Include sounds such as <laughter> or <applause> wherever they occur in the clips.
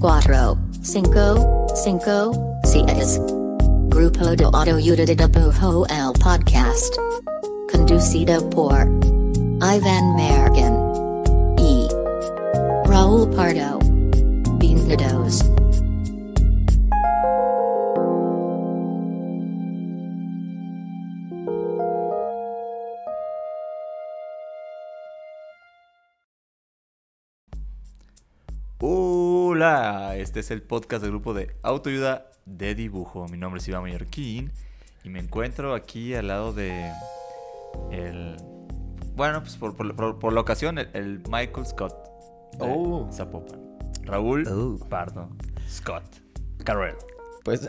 cuatro, cinco, cinco, seis. Grupo de Autoayuda de Dibujo el podcast. Conducido por Ivan Mergen E. Raúl Pardo. Bienvenidos. Este es el podcast del grupo de autoayuda de dibujo. Mi nombre es Iván Mallorquín y me encuentro aquí al lado de el bueno, pues por, por- por- por la ocasión el, el Michael Scott de Oh. Zapopan. Raúl Oh. Pardo Scott Carrell. Pues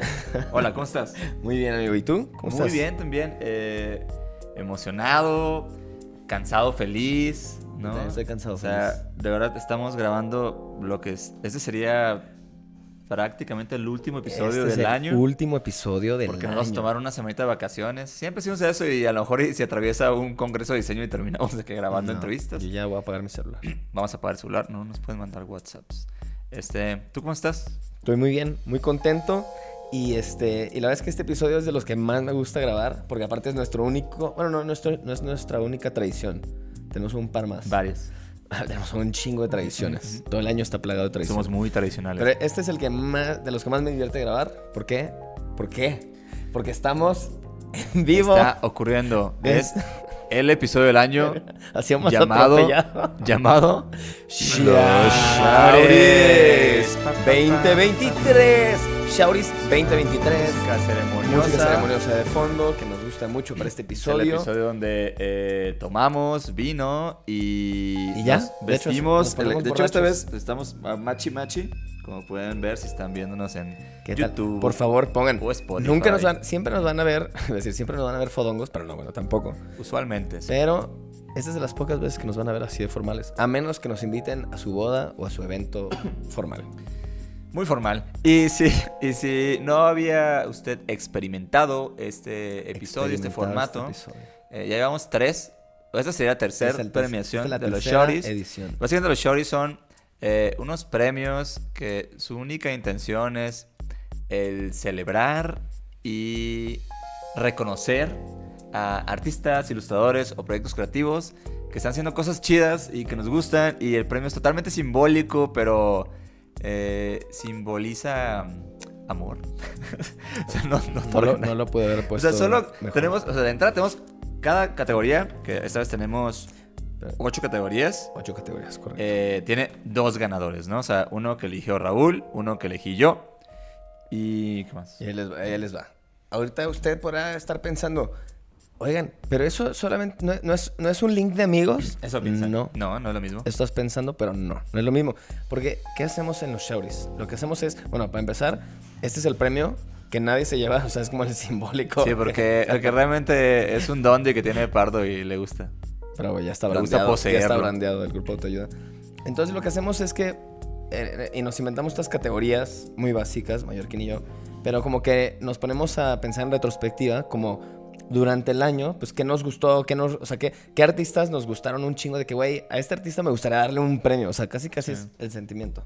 Hola, <laughs> ¿cómo estás? muy bien, amigo. ¿Y tú? ¿Cómo Muy estás? bien también. eh, emocionado, cansado, feliz. ¿no? estoy cansado, O sea, feliz. de verdad estamos grabando lo que es. Este sería prácticamente el último episodio Este es del el año. Último episodio del Porque año. nos vamos a tomar una semanita de vacaciones. Siempre hicimos eso y a lo mejor se atraviesa un congreso de diseño y terminamos de que grabando No, entrevistas. Yo ya voy a apagar mi celular. <clears throat> Vamos a apagar el celular, no nos pueden mandar WhatsApps. Este, ¿tú cómo estás? Estoy muy bien, muy contento. Y este, y la verdad es que este episodio es de los que más me gusta grabar, porque aparte es nuestro único, bueno, no, nuestro, no es nuestra única tradición. Tenemos un par más. Varios. <laughs> Tenemos un chingo de tradiciones. Todo el año está plagado de tradiciones. Somos muy tradicionales. Pero este es el que más, de los que más me divierte grabar. ¿Por qué? ¿Por qué? Porque estamos en vivo. Está ocurriendo. Es- Es el episodio del año <laughs> Hacíamos llamado atropellado. llamado Shauris 2023. Shauris 2023. Música ceremoniosa. Música ceremoniosa de fondo que nos gusta mucho para este Es el episodio. episodio donde eh, tomamos vino y, ¿Y ya? nos De hecho, vestimos. ponemos de hecho, esta vez estamos a machi machi. Como pueden ver si están viéndonos en ¿Qué tal? YouTube. Por favor, pongan. o Spotify. Nunca nos van, siempre nos van a ver, <laughs> es decir, siempre nos van a ver fodongos, pero no, bueno, tampoco. Usualmente. sí. Pero esta es de las pocas veces que nos van a ver así de formales, a menos que nos inviten a su boda o a su evento <coughs> formal. Muy formal. Y si, y si no había usted experimentado este episodio, este formato, este episodio. eh, ya llevamos tres. Esta sería la tercera Es premiación esta es la de los shorties. edición. Básicamente los shorties son eh, unos premios que su única intención es el celebrar y reconocer a artistas, ilustradores o proyectos creativos que están haciendo cosas chidas y que nos gustan y el premio es totalmente simbólico, pero eh, simboliza mm, amor. <laughs> o sea, no, no lo, no lo pude haber o puesto. sea, solo mejor. tenemos, o sea, de entrada tenemos cada categoría, que esta vez tenemos ocho categorías. Ocho categorías, correcto. Eh, tiene dos ganadores, ¿no? O sea, uno que eligió Raúl, uno que elegí yo. ¿Y qué más? Y ahí les, va, ahí les va. Ahorita usted podrá estar pensando, oigan, pero eso solamente no, no es, no es un link de amigos. Eso piensa. No. No, no es lo mismo. Estás pensando, pero no, no es lo mismo. Porque, ¿qué hacemos en los showries? Lo que hacemos es, bueno, para empezar, este es el premio que nadie se lleva, <laughs> o sea, es como el simbólico. Sí, porque <laughs> el que realmente es un don de que tiene Pardo y le gusta. Pero ya está Le gusta brandeado. Ya está brandeado el grupo de ayuda. Entonces lo que hacemos es que eh, y nos inventamos estas categorías muy básicas, Mallorquín y yo, pero como que nos ponemos a pensar en retrospectiva, como durante el año, pues qué nos gustó, qué nos, o sea, qué, qué artistas nos gustaron un chingo de que, güey, a este artista me gustaría darle un premio, o sea, casi casi es el sentimiento.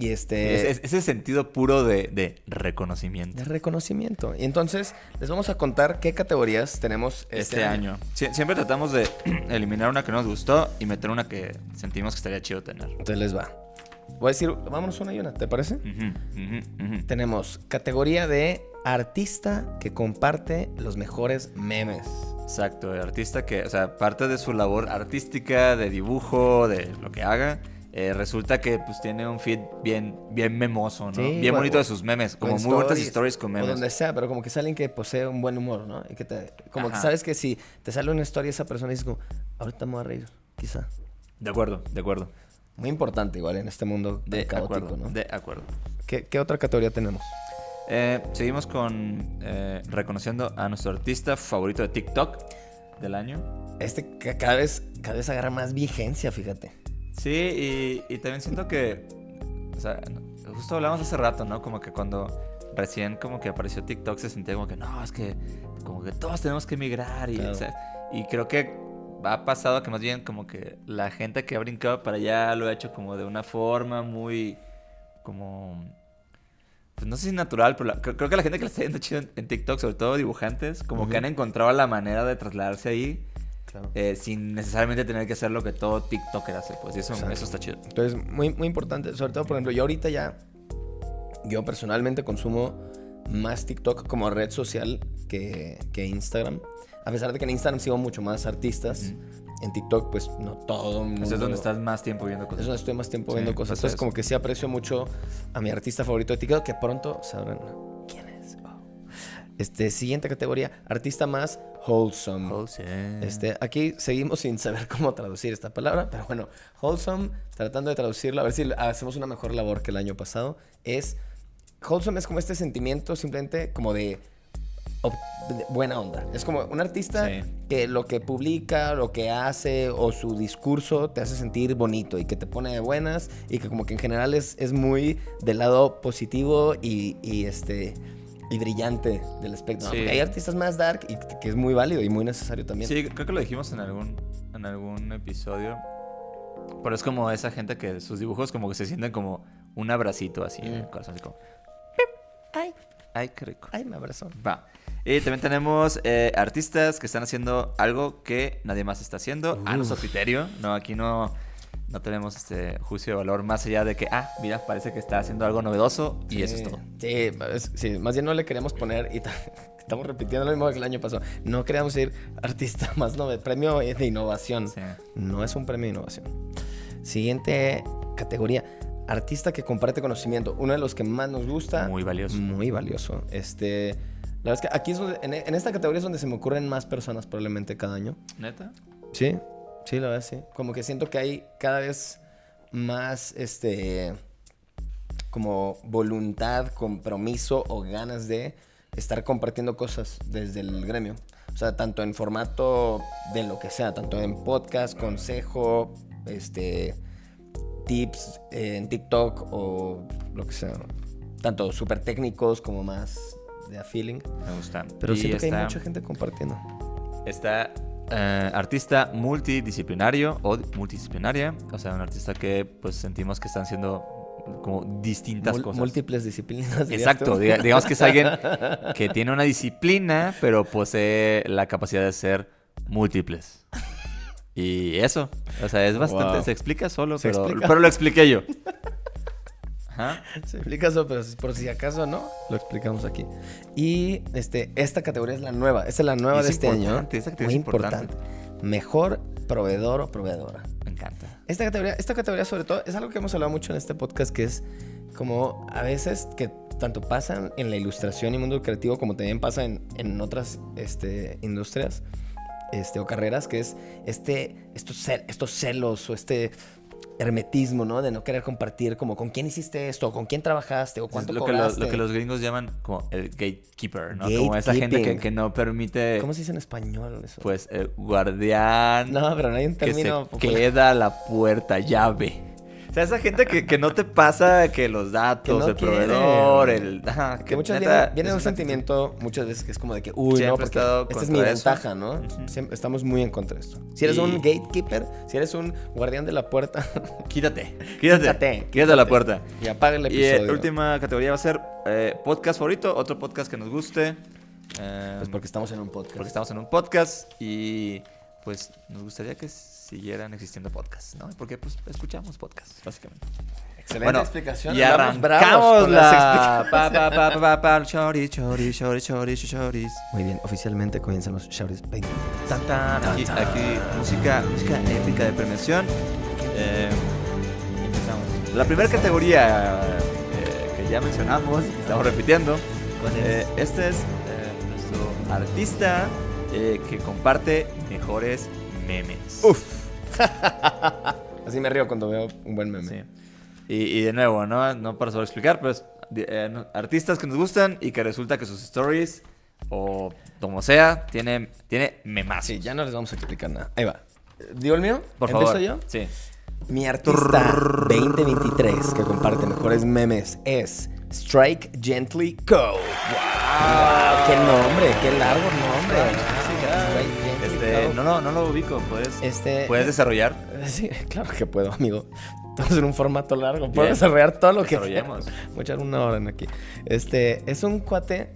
Y este... Es, es- ese sentido puro de, de reconocimiento. de reconocimiento. Y entonces les vamos a contar qué categorías tenemos este, Este año. Sie- siempre tratamos de <clears throat> eliminar una que nos gustó y meter una que sentimos que estaría chido tener. Entonces les va. Voy a decir, vámonos una y una, ¿te parece? Ujú, ujú, ujú. Tenemos categoría de artista que comparte los mejores memes. Exacto, el artista que, o sea, parte de su labor artística, de dibujo, de lo que haga, eh, resulta que pues tiene un feed bien, bien memoso, ¿no? Sí, bien o- bonito de sus memes, como O muy bonitas stories, stories con O memes. donde sea, pero como que es alguien que posee un buen humor, ¿no? Y que te, como que Ajá. sabes que si te sale una historia esa persona dices como, ahorita me voy a reír, quizá. De acuerdo, de acuerdo. Muy importante igual en este mundo De caótico, acuerdo, ¿no? de acuerdo. ¿Qué, qué otra categoría tenemos? Eh, seguimos con eh, reconociendo a nuestro artista favorito de TikTok del año. Este que cada vez, cada vez agarra más vigencia, fíjate. Sí, y, y también siento que, o sea, justo hablamos hace rato, ¿no? Como que cuando recién como que apareció TikTok se sentía como que, no, es que como que todos tenemos que emigrar y, Claro. o sea, y creo que ha pasado que más bien como que la gente que ha brincado para allá lo ha hecho como de una forma muy como... Pues no sé si natural, pero la- creo que la gente que le está yendo chido en, en TikTok, sobre todo dibujantes, como que han encontrado la manera de trasladarse ahí Claro. eh, sin necesariamente tener que hacer lo que todo TikToker hace, pues. Y eso, Exacto. eso está chido. Entonces, muy, muy importante. Sobre todo, por ejemplo, yo ahorita ya, yo personalmente consumo más TikTok como red social que, que Instagram. A pesar de que en Instagram sigo mucho más artistas, en TikTok, pues no todo el mundo. Eso es donde estás más tiempo viendo Es cosas. donde estoy más tiempo Sí, viendo cosas. pues Entonces, como que sí aprecio mucho a mi artista favorito de TikTok, que pronto sabrán quién es. Oh. Este, siguiente categoría, artista más wholesome. Wholesome. Este, aquí seguimos sin saber cómo traducir esta palabra, pero bueno, wholesome, tratando de traducirlo, a ver si hacemos una mejor labor que el año pasado, es, wholesome es como este sentimiento simplemente como de buena onda. Es como un artista Sí. que lo que publica, lo que hace o su discurso te hace sentir bonito y que te pone de buenas y que como que en general es, es muy del lado positivo y, y, este... Y brillante del espectro. ¿no? Sí. Porque hay artistas más dark y que- es muy válido y muy necesario también. Sí, creo que lo dijimos en algún, en algún episodio. Pero es como esa gente que sus dibujos como que se sienten como un abracito así en el Mm. corazón. Así como, Ay, qué rico. ay, me abrazó. Va. Y también tenemos eh, artistas que están haciendo algo que nadie más está haciendo a nuestro criterio. No, aquí no, no tenemos este juicio de valor más allá de que, ah, mira, parece que está haciendo algo novedoso y eso es todo. Sí, es- sí, más bien no le queríamos poner, y ta- <laughs> estamos repitiendo lo mismo que el año pasado, no queríamos ir artista <laughs> más nove, premio de innovación. Sí. No es un premio de innovación. Siguiente categoría, artista que comparte conocimiento. Uno de los que más nos gusta. Muy valioso. Muy valioso. Este, la verdad es que aquí es donde, en, en esta categoría es donde se me ocurren más personas probablemente cada año. ¿Neta? Sí, sí, la verdad sí. Como que siento que hay cada vez más, este, como voluntad, compromiso o ganas de estar compartiendo cosas desde el gremio. O sea, tanto en formato de lo que sea, tanto en podcast, consejo, este, tips eh, en TikTok o lo que sea. Tanto súper técnicos como más de a feeling. Me gustan. Pero Y siento que hay está- mucha gente compartiendo. Está eh, artista multidisciplinario o multidisciplinaria, o sea, un artista que pues sentimos que están haciendo como distintas Mul- cosas. Múltiples disciplinas. Exacto, diga- digamos que es alguien <laughs> que tiene una disciplina, pero posee la capacidad de ser múltiples. Y eso, o sea, es bastante, Wow. se explica solo, Se pero, explica. pero lo expliqué yo. <laughs> Ajá. Se explica eso, pero por si acaso no, lo explicamos aquí. Y este, esta categoría es la nueva. Esta es la nueva Es de este año. esta categoría Muy es importante. importante. Mejor proveedor o proveedora. Me encanta. Esta categoría, esta categoría sobre todo es algo que hemos hablado mucho en este podcast, que es como a veces que tanto pasa en la ilustración y mundo creativo como también pasa en, en otras este, industrias este, o carreras, que es este, estos, cel- estos celos o este hermetismo, ¿no? De no querer compartir como con quién hiciste esto, o con quién trabajaste, o Es cuánto lo que, los, cobraste. lo que los gringos llaman como el gatekeeper, ¿no? Como esa gente que, no permite, ¿Cómo se dice en español eso? pues, el guardián no, pero no hay un que se término popular. queda a la puerta, llave. O sea, esa gente que, que no te pasa que los datos, no el quiere. proveedor, el... Que muchas neta, viene, un sentimiento muchas veces que es como de que, uy, Siempre no, porque esta es mi eso. ventaja, ¿no? Siempre- estamos muy en contra de esto. Si eres Y- un gatekeeper, si eres un guardián de la puerta, <laughs> Quítate, quítate, Quítate, quítate, la puerta. y apaga el Y episodio. la última categoría va a ser eh, podcast favorito, otro podcast que nos guste. eh, Pues porque estamos en un podcast. porque estamos en un podcast y pues nos gustaría que siguieran existiendo podcasts, ¿no? Porque pues escuchamos podcasts, básicamente. Excelente Bueno, explicación. y arrancamos la... Pa, pa, pa, pa, pa, choris, choris, choris, choris, choris. Muy bien, oficialmente comienzan los 20. Tan, tan. Aquí, aquí música, música épica de premiación. Eh, empezamos. La primera categoría eh, que ya mencionamos, que estamos repitiendo, eh, este es eh, nuestro artista eh, que comparte mejores memes. Uf. <laughs> Así me río cuando veo un buen meme. Sí. Y, y de nuevo, ¿no? No para solo explicar, pues eh, artistas que nos gustan y que resulta que sus stories o como sea, tiene, tiene memazos. Sí, ya no les vamos a explicar nada. Ahí va. ¿Digo el mío? Por ¿Empiezo favor. yo? Sí. Mi artista 2023 que comparte mejores memes es Strike Gently Go. ¡Wow! ¡Qué nombre! ¡Qué largo nombre! No, no, lo ubico. ¿Puedes, Este- ¿puedes desarrollar? <laughs> Sí, claro que puedo, amigo. A ser un formato largo. Puedo desarrollar todo lo que Desarrollemos. <laughs> Voy a echar una hora en aquí. Este, es un cuate.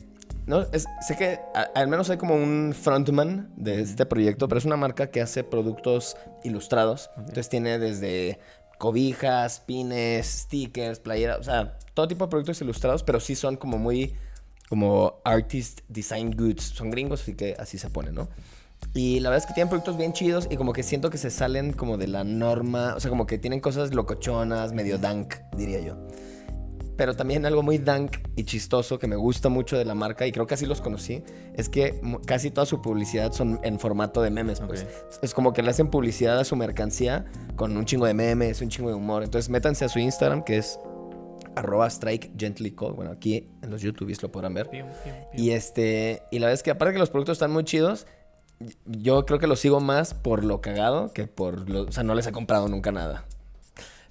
No, es- sé que a- al menos hay como un frontman de este proyecto, pero es una marca que hace productos ilustrados. Entonces tiene desde cobijas, pines, stickers, playeras, o sea, todo tipo de productos ilustrados, pero sí son como muy como artist design goods. Son gringos, así que así se pone, ¿no? Y la verdad es que tienen productos bien chidos y como que siento que se salen como de la norma, o sea, como que tienen cosas locochonas, medio dank, diría yo. Pero también algo muy dank y chistoso que me gusta mucho de la marca, y creo que así los conocí, es que casi toda su publicidad son en formato de memes. Pues. Es como que le hacen publicidad a su mercancía con un chingo de memes, un chingo de humor. Entonces métanse a su Instagram, que es arroba strike gently call. Bueno, aquí en los YouTubes lo podrán ver. Pium, pium, pium. Y este, y la verdad es que aparte que los productos están muy chidos, yo creo que los sigo más por lo cagado que por lo, o sea, no les he comprado nunca nada.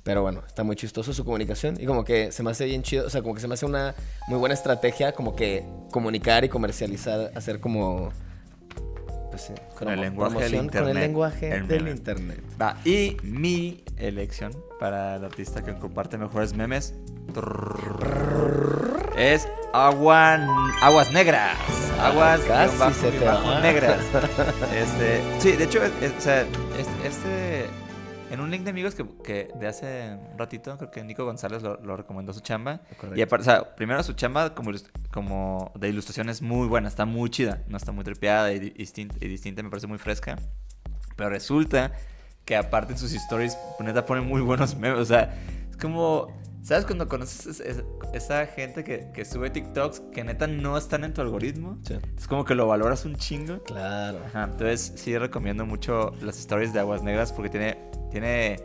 Pero bueno, está muy chistoso su comunicación y como que se me hace bien chido, o sea, como que se me hace una muy buena estrategia como que comunicar y comercializar, hacer como Con el lenguaje del promoción Con el internet, lenguaje el del internet. Va, y mi elección para el artista que comparte mejores memes es agua, aguas negras. Aguas Casi bajo, se te bajo, negras. <laughs> Este, sí, de hecho, es- es- o sea, este, este- en un link de amigos que, que de hace un ratito, creo que Nico González lo, lo recomendó su chamba. Correcto. Y aparte, o sea, primero su chamba como, como de ilustración es muy buena, está muy chida, no está muy tripeada y, di- distin- y distinta, me parece muy fresca. Pero resulta que aparte en sus stories, neta, pone muy buenos memes. O sea, es como. ¿Sabes cuando conoces es- es- esa gente que, que sube TikToks que neta no están en tu algoritmo? Sí. Es como que lo valoras un chingo. Claro. Ajá, entonces sí recomiendo mucho las stories de Aguas Negras porque tiene, tiene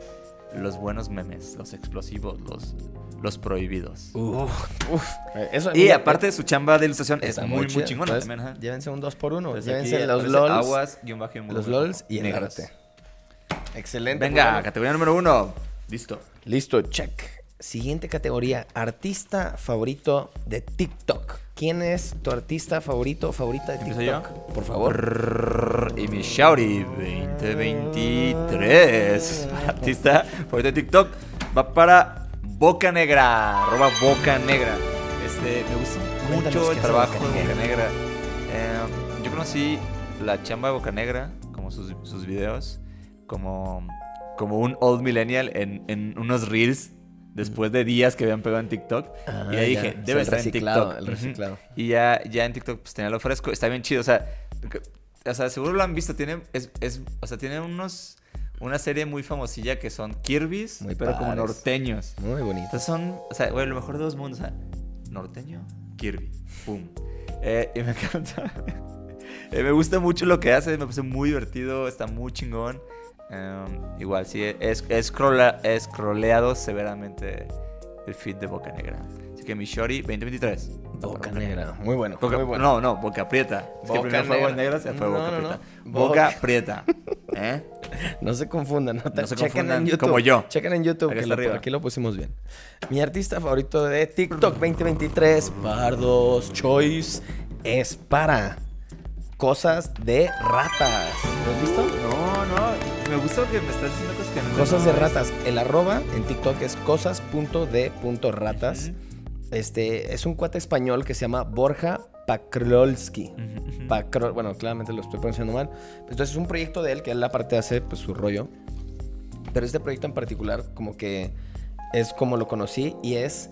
los buenos memes, los explosivos, los, los prohibidos. Uf, uf. Eh, Eso, Y mira, aparte de su chamba de ilustración es muy, muy, chingona Entonces, también. ajá. Llévense un 2 por 1 Entonces, Llévense aquí los LOLs. Aguas, guion bajo, guion Los bajo, LOLs y el negras. arte. Excelente. Venga, categoría número uno. Listo. Listo, check. Siguiente categoría, artista favorito de TikTok. ¿Quién es tu artista favorito o favorita de ¿Empiezo TikTok? Por favor. Y mi Shauri 2023. Artista favorito de TikTok va para Boca Negra. Arroba Boca Negra. Este, me gusta mucho el trabajo Boca de Boca Negra. Negra. Eh, yo conocí la chamba de Boca Negra, como sus, sus videos, como, como un old millennial en, en unos reels. Después de días que habían pegado en TikTok. Ah, y ahí ya. dije, O sea, debe estar en TikTok. el reciclado. Y ya, ya en TikTok pues tenía lo fresco. Está bien chido. O sea, o sea seguro lo han visto. Tiene, es, es- o sea, tiene unos, una serie muy famosilla que son Kirby's, Muy pero como norteños. Muy bonito. Entonces son, o sea, güey, lo mejor de dos mundos. O sea, norteño, Kirby. Pum. Eh, y me <laughs> encanta. Eh, me gusta mucho lo que hace. Me parece muy divertido. Está muy chingón. Em, igual, sí, es, es, scrolleado severamente el feed de Boca Negra. Así que mi Shori 2023. va Boca negra. Muy bueno. Boca- muy bueno. No, no, Boca Prieta. Es que Boca primero fue Negra. Negras y después No, Boca no, no. Prieta. Boca- Boca Prieta. ¿Eh? <laughs> No se confundan, no, No se chequen confundan en YouTube. como yo. Chequen en YouTube, Aquí que lo- arriba. aquí lo pusimos bien. Mi artista favorito de TikTok 2023, Pardos Choice, es para cosas de ratas. ¿Lo has visto? No, no. Me gusta que me estás diciendo cosas que no Cosas de ratas. El arroba en TikTok es cosas.de.ratas. Este es un cuate español que se llama Borja Pakrolski. Pacro- bueno, claramente lo estoy pronunciando mal. Entonces es un proyecto de él que él aparte hace pues, su rollo. Pero este proyecto en particular como que es como lo conocí y es...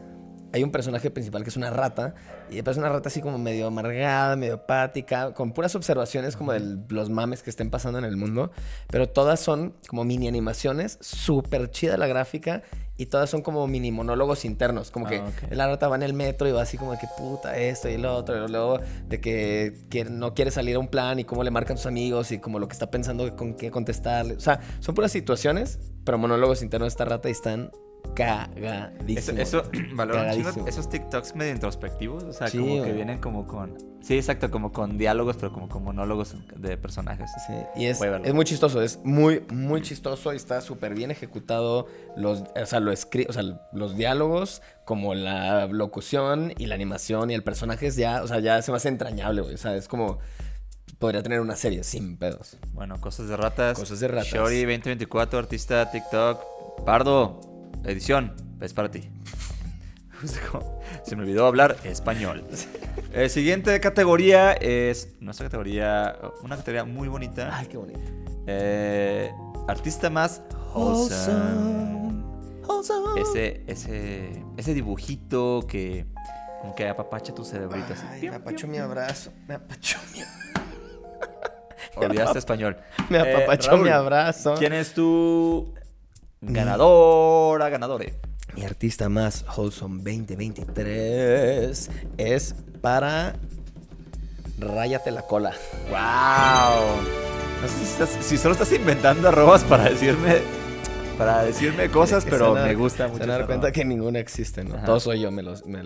Hay un personaje principal que es una rata y es una rata así como medio amargada, medio apática, con puras observaciones como de los mames que estén pasando en el mundo, pero todas son como mini animaciones, súper chida la gráfica y todas son como mini monólogos internos, como que Ah, ok. la rata va en el metro y va así como de que puta esto y lo otro, y luego de que quiere- no quiere salir a un plan y cómo le marcan sus amigos y como lo que está pensando con qué contestarle. O sea, son puras situaciones, pero monólogos internos de esta rata y están Eso, cagadísimos. eso <clears throat> Cagadísimo. esos TikToks medio introspectivos. O sea, Sí, como que vienen como con. Sí, exacto, como con diálogos, pero como con monólogos de personajes. Sí, y es, es muy chistoso, es muy, muy chistoso y está súper bien ejecutado. Los, o, sea, lo escri- o sea, los diálogos, como la locución y la animación y el personaje es ya, o sea, ya se me hace entrañable, güey. O sea, es como, podría tener una serie sin pedos. Bueno, cosas de ratas. Cosas de ratas. Shori 2024, artista TikTok. Pardo. Edición, es para ti. <laughs> Se me olvidó hablar español. Eh, siguiente categoría es nuestra categoría, una categoría muy bonita. Ay, qué bonito. Eh, artista más wholesome. Ese, ese, ese dibujito que como que apapacha tu cerebrito así. Ay, me apachó mi abrazo. Me apachó mi, <laughs> Olvidaste español. <laughs> me Eh, apapachó Raúl, mi abrazo. ¿Quién es tu ganadora, ganadore? Mi artista más wholesome 2023 es para Ráyate la cola. ¡Wow! No sé si, estás- si solo estás inventando arrobas para decirme para decirme cosas, <laughs> pero me gusta mucho. Se van a dar esa cuenta que ninguna existe, ¿no? Ajá. Todo soy yo, me, los, me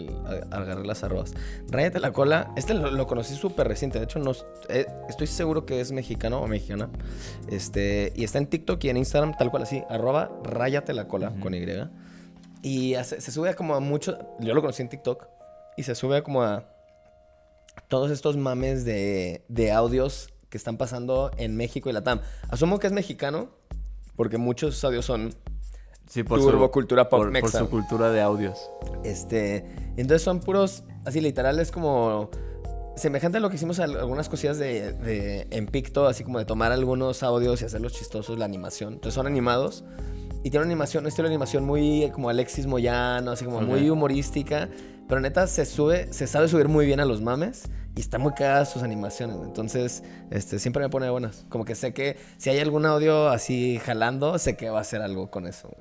agarré las arrobas. Ráyate la cola. Este lo, lo conocí súper reciente. De hecho, no, eh, estoy seguro que es mexicano o mexicana. Este, y está en TikTok y en Instagram, tal cual así. Arroba Ráyate la cola con Y. Y hace- se sube a como a mucho. Yo lo conocí en TikTok. Y se sube a como a todos estos mames de, de audios que están pasando en México y Latam. Asumo que es mexicano, porque muchos audios son Sí, por Turbo cultura pop por, por mexa. su cultura de audios. Este, entonces son puros, así literales como semejante a lo que hicimos al- algunas cosillas de, de- en Picto, así como de tomar algunos audios y hacerlos chistosos, la animación. Entonces son animados y tiene una animación, un estilo de animación muy como Alexis Moyano, así como muy humorística, pero neta se sube, se sabe subir muy bien a los mames y está muy cagadas sus animaciones. Entonces, este, siempre me pone de buenas. Como que sé que si hay algún audio así jalando, sé que va a hacer algo con eso.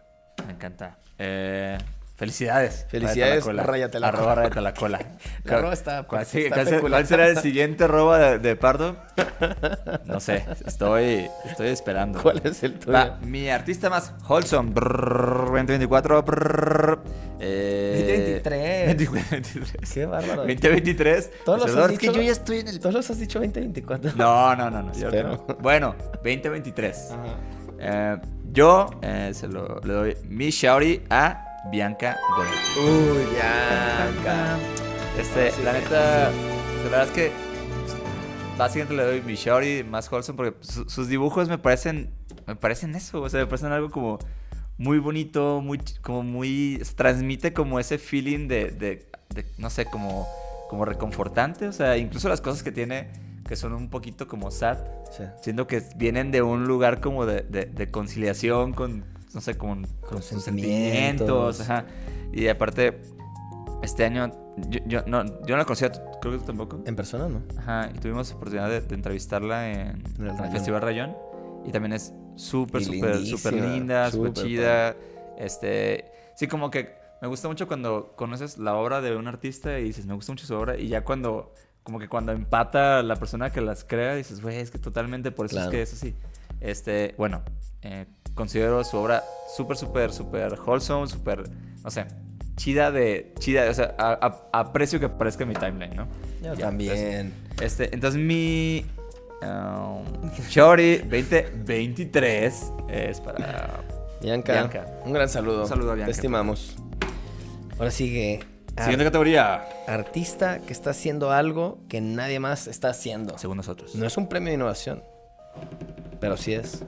Me encanta. Eh, felicidades. Felicidades, Ráyate la cola. Arroba cola. ráyate <laughs> la cola. La arroba está- ¿Cuál, está cuál será el siguiente arroba de, de Pardo? <laughs> No sé. Estoy, estoy esperando. ¿Cuál es el tuyo? Va, mi artista más wholesome. brrr, 2024. brrr, eh, 2023. 2023. Qué bárbaro. 2023. Todos los Perdón, has es que dicho- yo ya estoy en el. Todos los has dicho 2024. No, no, no, no. yo Espero. no. Bueno, 2023. Ajá. Eh, yo eh, se lo le doy mi Shaori a Bianca Gold. Uy, Bianca. Este, Sí, la sí. neta, la verdad es que básicamente le doy mi Shaori más wholesome porque su- sus dibujos me parecen, me parecen eso, o sea, me parecen algo como muy bonito, muy, como muy, transmite como ese feeling de, de- de, no sé, como, como reconfortante, o sea, incluso las cosas que tiene que son un poquito como sad, Sí. siendo que vienen de un lugar como de, de- de conciliación con, no sé, con, con sus sentimientos. sentimientos. Ajá. Y aparte, este año, yo, yo no, yo no la conocía, ¿tú- creo que tú tampoco. En persona, ¿no? Ajá, y tuvimos oportunidad de, de entrevistarla en, En el en el. Festival Rayón. Y también es súper, súper, súper linda, súper súper chida. Este, sí, como que me gusta mucho cuando conoces la obra de un artista y dices, me gusta mucho su obra. Y ya cuando, como que cuando empata la persona que las crea, dices, güey, es que totalmente por eso Claro. es que es así. Este, bueno, eh, considero su obra súper, súper, súper wholesome, súper, no sé, chida de, chida, o sea, aprecio que aparezca en mi timeline, ¿no? Yo Ya, también. Este, entonces mi um, Shorty 2023 es para Bianca, Bianca. un gran saludo. Un saludo a Bianca. Te estimamos. Ahora sigue. siguiente categoría, artista que está haciendo algo que nadie más está haciendo. según nosotros. No es un premio de innovación, pero sí es.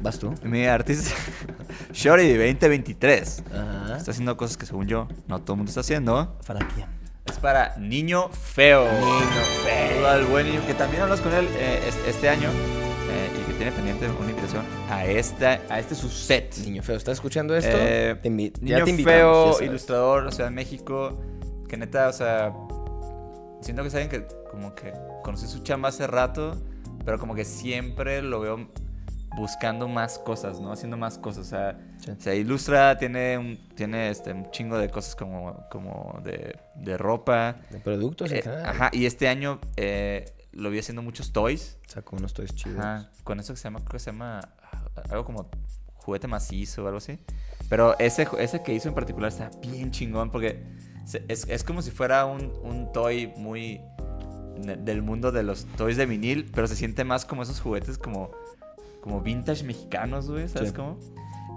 ¿Vas tú? Mi artista <laughs> Shorty 2023 Ajá. está haciendo cosas que según yo no todo el mundo está haciendo. ¿Para quién? Es para Niño Feo. Niño Feo. Al buen niño que también hablas con él eh, es- este año eh, y que tiene pendiente una invitación a esta a este su set. Niño feo, ¿estás escuchando esto? Eh, Te Niño ya te feo, ya ilustrador, o sea, en México, que neta, o sea, siento que alguien que como que conocí su chamba hace rato, pero como que siempre lo veo buscando más cosas, ¿no? Haciendo más cosas, o sea, Sí. se ilustra, tiene un, tiene este, un chingo de cosas como, como de, de ropa. De productos Eh, ajá, y este año eh, lo vi haciendo muchos toys. Sacó unos toys chidos. Ajá, con eso que se llama, creo que se llama ah, algo como juguete macizo o algo así. Pero ese, ese que hizo en particular está bien chingón porque es, es como si fuera un, un toy muy del mundo de los toys de vinil, pero se siente más como esos juguetes como, como vintage mexicanos, güey, ¿sabes Sí. cómo?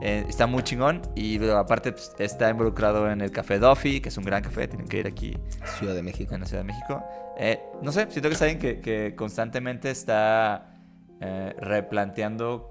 Eh, está muy chingón y aparte pues, está involucrado en el Café Duffy, que es un gran café, tienen que ir aquí Ciudad de México. en la Ciudad de México. Eh, no sé, siento que es alguien que, que constantemente está eh, replanteando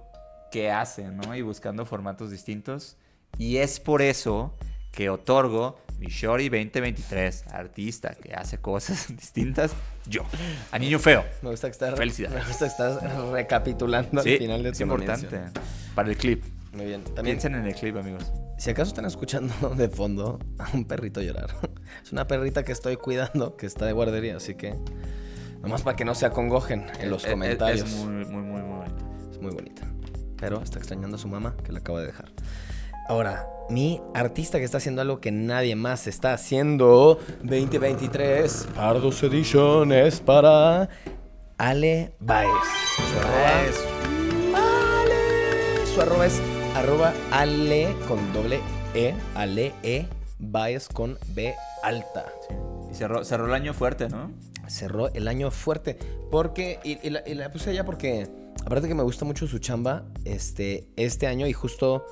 qué hace, ¿no? Y buscando formatos distintos. Y es por eso que otorgo mi Shori 2023, artista que hace cosas <laughs> distintas, yo, a Niño Feo. Me gusta que estás, Felicidades. Me gusta que estás recapitulando Sí, al final de es tu importante. nominación. Para el clip. Muy bien. También, Piensen en el clip, amigos. si acaso están escuchando <laughs> de fondo a un perrito llorar, <laughs> es una perrita que estoy cuidando, que está de guardería, así que nomás para que no se acongojen en los Es- es- comentarios. Es, muy, muy, muy, muy bonito. Es muy bonita. Pero está extrañando a su mamá que la acaba de dejar. Ahora, mi artista que está haciendo algo que nadie más está haciendo 2023 Pardos Edition es para Ale Baez. Su arroba, Es- Ale. Su arroba es arroba Ale con doble E. Ale E. Baez con B alta. Y cerró, cerró el año fuerte, ¿no? cerró el año fuerte. Porque, y, y la, y la puse allá porque, aparte que me gusta mucho su chamba, este, este año y justo,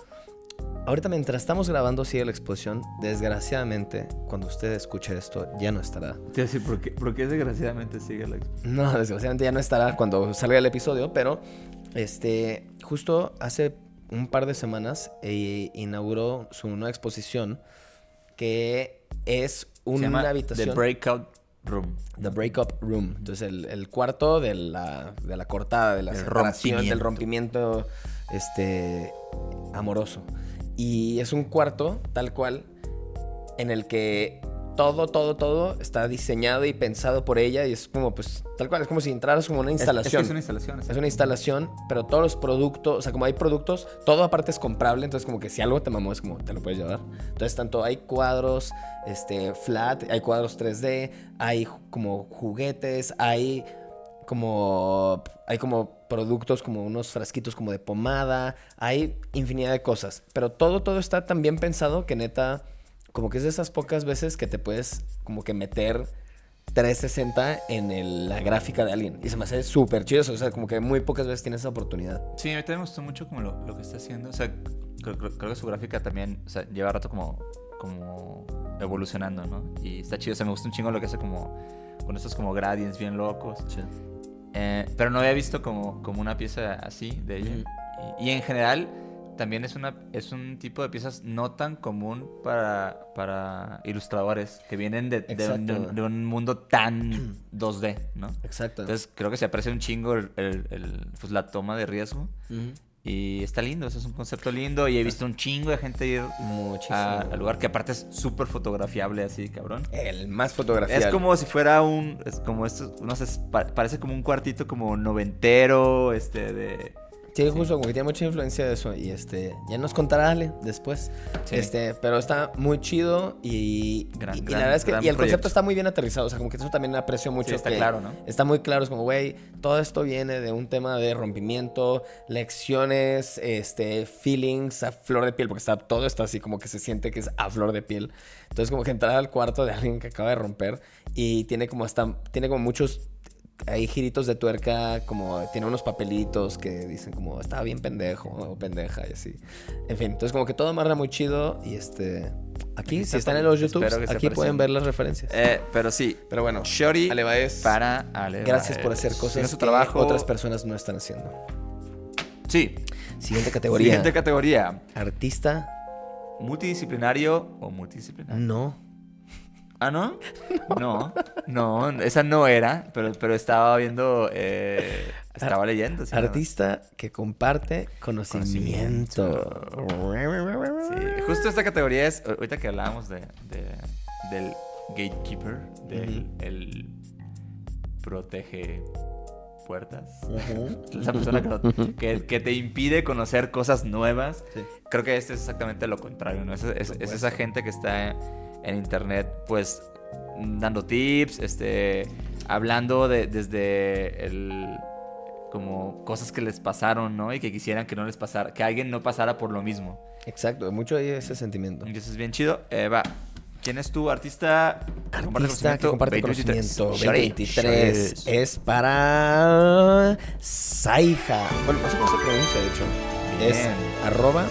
ahorita mientras estamos grabando sigue la exposición, desgraciadamente, cuando usted escuche esto, ya no estará. Te decir, ¿por qué, por qué desgraciadamente sigue la No, desgraciadamente ya no estará cuando salga el episodio, pero, este, justo hace un par de semanas eh, inauguró su nueva exposición que es Se una llama habitación... The Breakout Room. The Breakup Room. Entonces, el, el cuarto de la, de la cortada, de la Del del rompimiento este, amoroso. Y es un cuarto, tal cual, en el que todo, todo, todo está diseñado y pensado por ella. Y es como, pues, tal cual, es como si entraras como una instalación. Es, que es una instalación. Es una instalación, pero todos los productos, o sea, como hay productos, todo aparte es comprable, entonces como que si algo te mamó es como te lo puedes llevar. Entonces tanto hay cuadros este flat, hay cuadros 3D, hay como juguetes, hay como hay como productos como unos frasquitos como de pomada, hay infinidad de cosas, pero todo todo está tan bien pensado que neta como que es de esas pocas veces que te puedes como que meter 360 en el- la gráfica de alguien. Y se me hace súper chido. eso, O sea, como que muy pocas veces tienes esa oportunidad. Sí, a mí también me gustó mucho como lo, lo que está haciendo. O sea, creo, creo- creo que su gráfica también, o sea, lleva rato como, como evolucionando, ¿no? Y está chido. O sea, me gusta un chingo lo que hace como con estos como gradients bien locos. Eh, pero no había visto como, como una pieza así de ella. y, y en general también es, una, es un tipo de piezas no tan común para, para ilustradores que vienen de, de un, Exacto. de un- de un mundo tan <clears throat> 2D, ¿no? Exacto. Entonces creo que se aprecia un chingo el, el- el, pues, la toma de riesgo. Ujú. Y está lindo, eso es un concepto lindo. Y he visto un chingo de gente ir a- al lugar que aparte es súper fotografiable así, cabrón. El más fotografía. Es como si fuera un, es como esto, no sé, es pa- parece como un cuartito como noventero, este, de... Sí, justo, como que tiene mucha influencia de eso. Y este, ya nos contará Ale después. Sí. Este, pero está muy chido y, Gran- y- la verdad es que y el proyecto. concepto está muy bien aterrizado. O sea, como que eso también aprecio mucho. Sí, está que claro, ¿no? Está muy claro. Es como, güey, todo esto viene de un tema de rompimiento, lecciones, este, feelings a flor de piel, porque está, todo está así como que se siente que es a flor de piel. Entonces, como que entrar al cuarto de alguien que acaba de romper y tiene como hasta, tiene como muchos hay giritos de tuerca, como tiene unos papelitos que dicen como estaba bien pendejo o pendeja y así. En fin, entonces como que todo amarra muy chido y este aquí, Aquí si está están en los YouTube, aquí pueden ver las referencias. Eh, pero sí, Pero bueno, Shorty Ale Baez, para Ale gracias por hacer cosas su que trabajo. otras personas no están haciendo. Sí. Siguiente categoría. Siguiente categoría. Artista, ¿Multidisciplinario o multidisciplinario? no. ¿Ah, no? No, no, esa no era, pero, pero estaba viendo, eh, estaba leyendo. sí, Artista que comparte conocimiento. Sí, justo esta categoría es, ahorita que hablábamos de, de- del gatekeeper, del el protege puertas. Esa <laughs> persona que, no- que- que te impide conocer cosas nuevas. Sí. Creo que este es exactamente lo contrario, ¿no? Es, es- es esa gente que está en internet, pues, dando tips, este, hablando de, desde el como cosas que les pasaron, ¿no? Y que quisieran que no les pasara, que alguien no pasara por lo mismo. Exacto, mucho hay ese sentimiento. Y eso es bien chido. Eh, va. ¿Quién es tu artista? Artista que comparte conocimiento 2023? 2023 Shari. es para Saija. Bueno, no sé cómo se pronuncia, de hecho. Es arroba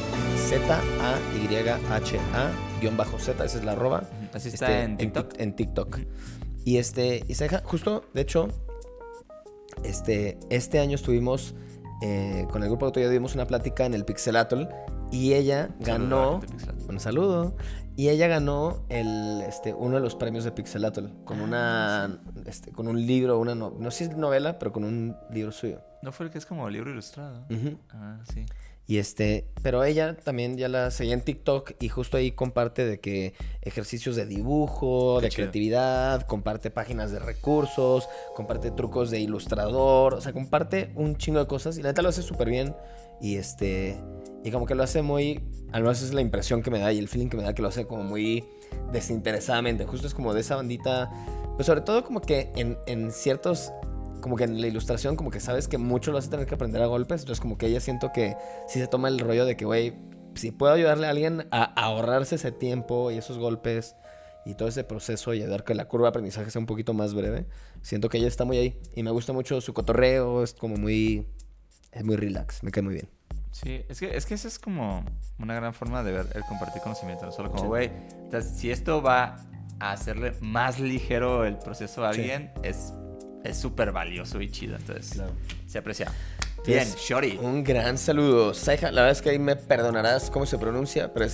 Z-A-Y-H-A guion bajo Z, esa es la arroba. Así está Este, en TikTok. Tik- En, TikTok. Y este, y Saija, justo, de hecho, este, este año estuvimos eh, con el grupo de autoayuda dimos una plática en el Pixelatl y ella ganó, un saludo, y ella ganó el, este, uno de los premios de Pixelatl con una, este, con un libro, una no, no sé si es novela, pero con un libro suyo. ¿No fue el que es como libro ilustrado? Ah, sí. Y este, pero ella también ya la seguía en TikTok y justo ahí comparte de que ejercicios de dibujo, Qué de chido. creatividad, comparte páginas de recursos, comparte trucos de ilustrador, o sea, comparte un chingo de cosas y la neta lo hace súper bien y este, y como que lo hace muy, al menos es la impresión que me da y el feeling que me da que lo hace como muy desinteresadamente, justo es como de esa bandita, pues sobre todo como que en, en ciertos como que en la ilustración como que sabes que mucho lo vas a tener que aprender a golpes. Entonces como que ella siento que sí se toma el rollo de que, güey, si puedo ayudarle a alguien a ahorrarse ese tiempo y esos golpes y todo ese proceso y ayudar que la curva de aprendizaje sea un poquito más breve, siento que ella está muy ahí. Y me gusta mucho su cotorreo, es como muy... Es muy relax, me cae muy bien. Sí, es que, es que esa es como una gran forma de ver el compartir conocimiento. No solo como, güey, si esto va a hacerle más ligero el proceso a Sí. alguien, es es súper valioso y chido. Entonces, se aprecia. Bien, es Shorty. Un gran saludo. Saija, la verdad es que ahí me perdonarás cómo se pronuncia, pero es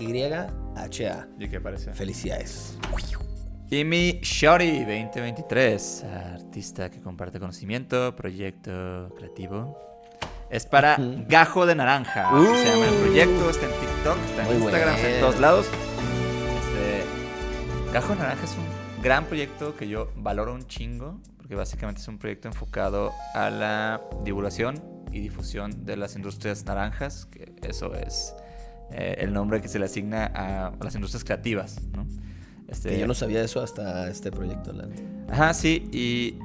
Z-A-Y-H-A. ¿Y qué parece? Felicidades. Y mi Shorty 2023, artista que comparte conocimiento, proyecto creativo. Es para. Gajo de Naranja. se llama el Uh. proyecto, está en TikTok, está en Instagram, está en todos lados. Este, Gajo de Naranja es un gran proyecto que yo valoro un chingo, porque básicamente es un proyecto enfocado a la divulgación y difusión de las industrias naranjas, que eso es eh, el nombre que se le asigna a las industrias creativas, ¿no? Este, Que yo no sabía eso hasta este proyecto. la- Ajá, sí, y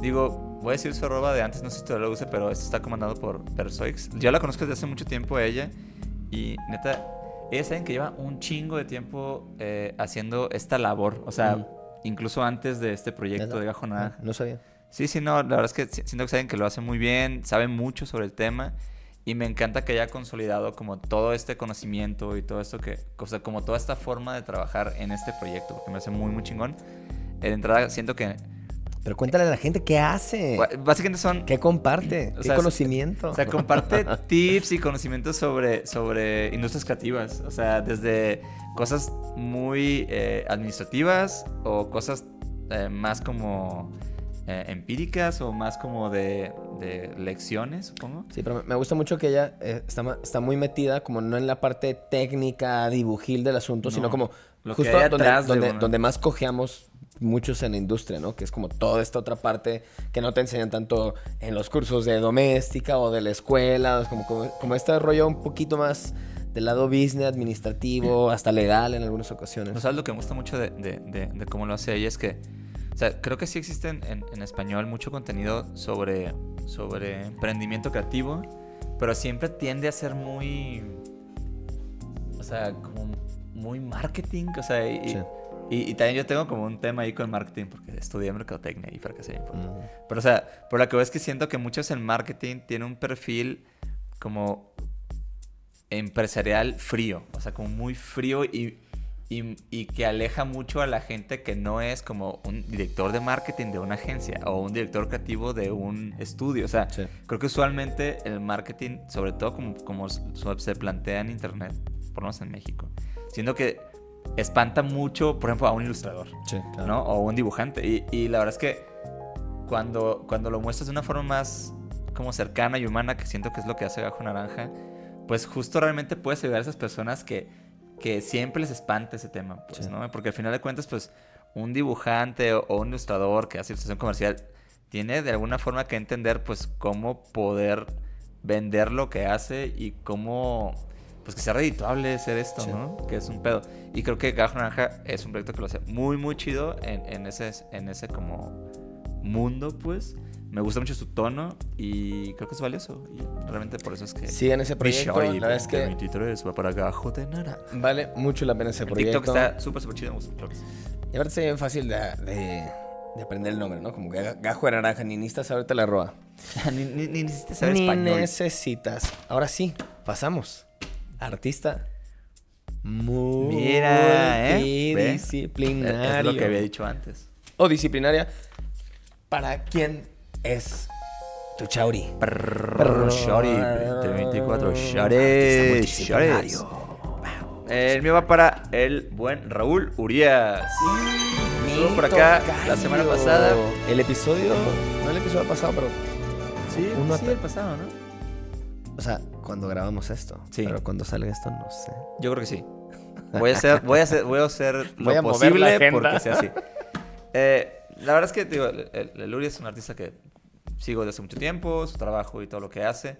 digo, voy a decir su arroba de antes, no sé si todavía lo use, pero esto está comandado por Persoix. Yo la conozco desde hace mucho tiempo a ella y neta, ellas saben que lleva un chingo de tiempo eh, haciendo esta labor, o sea. Incluso antes de este proyecto de Gajo Naranja. Ah, No sabía. Sí, sí, no, la verdad es que si- siento que saben que lo hace muy bien, saben mucho sobre el tema y me encanta que haya consolidado como todo este conocimiento y todo esto que, o sea, como toda esta forma de trabajar en este proyecto, porque me hace muy, muy chingón. De entrada siento que Pero cuéntale a la gente qué hace, Básicamente son. qué comparte, O qué sea, conocimiento. O sea, comparte <laughs> tips y conocimientos sobre, sobre industrias creativas. O sea, desde cosas muy eh, administrativas o cosas eh, más como eh, empíricas o más como de, de lecciones, supongo. Sí, pero me- gusta mucho que ella eh, está, está muy metida como no en la parte técnica, dibujil del asunto, sino No, como lo que justo hay donde, donde más cojeamos muchos en la industria, ¿no? Que es como toda esta otra parte que no te enseñan tanto en los cursos de doméstica o de la escuela, es como, como, como este rollo un poquito más del lado business, administrativo, hasta legal en algunas ocasiones. ¿No sabes lo que me gusta mucho de, de- de- de cómo lo hace ella? Es que, o sea, creo que sí existe en, en- en español mucho contenido sobre, sobre emprendimiento creativo, pero siempre tiende a ser muy, o sea, como muy marketing, o sea, y, Sí. Y- y también yo tengo como un tema ahí con marketing, porque estudié mercadotecnia y fracasé por Mm. pero, o sea, por lo que veo es que siento que muchos en marketing tienen un perfil como empresarial frío. O sea, como muy frío y, y, y que aleja mucho a la gente que no es como un director de marketing de una agencia o un director creativo de un estudio. O sea, Sí. creo que usualmente el marketing, sobre todo como, como se plantea en internet, por lo menos en México, siento que espanta mucho, por ejemplo, a un ilustrador. Sí, claro. ¿no? O un dibujante. Y, y la verdad es que cuando, cuando lo muestras de una forma más como cercana y humana, que siento que es lo que hace Gajo Naranja, pues justo realmente puedes ayudar a esas personas que, que siempre les espanta ese tema, pues, Sí. ¿no? Porque al final de cuentas, pues, un dibujante o, o un ilustrador que hace ilustración comercial tiene de alguna forma que entender, pues, cómo poder vender lo que hace y cómo, pues, que sea redituable ser esto, Sí. ¿no? Que es un pedo. Y creo que Gajo Naranja es un proyecto que lo hace muy, muy chido en, en ese, en ese como mundo, pues. Me gusta mucho su tono y creo que es valioso. Y realmente por eso es que... Sigan ese Mi proyecto, la verdad es que 2023 va para Gajo de Naranja. vale mucho la pena ese El proyecto. TikTok está súper, súper chido. me gusta, claro sí. Y aparte sería bien fácil de, de- de aprender el nombre, ¿no? Como que gajo de naranja, ni necesitas saberte la roa. ni, ni, ni necesitas saber ni español. necesitas. Ahora sí, pasamos. Artista. Muy Mira, ¿eh? Es lo que había dicho antes. O disciplinaria. ¿Para quién es Tu Chauri. Brrr, Shorty, 2024, Artista Shorty, multidisciplinario. Shorty. El mío va para el buen Raúl Urias. Estuvo por acá la semana pasada. El episodio, no el episodio pasado, pero Sí, Uno sí, el pasado, ¿no? O sea, cuando grabamos esto. Sí. Pero cuando salga esto no sé. Yo creo que sí. Voy a hacer, voy a hacer, <laughs> voy a hacer lo Voy a mover posible porque sea así. Eh, la verdad es que digo, el, el- el Uri es un artista que sigo desde hace mucho tiempo, su trabajo y todo lo que hace.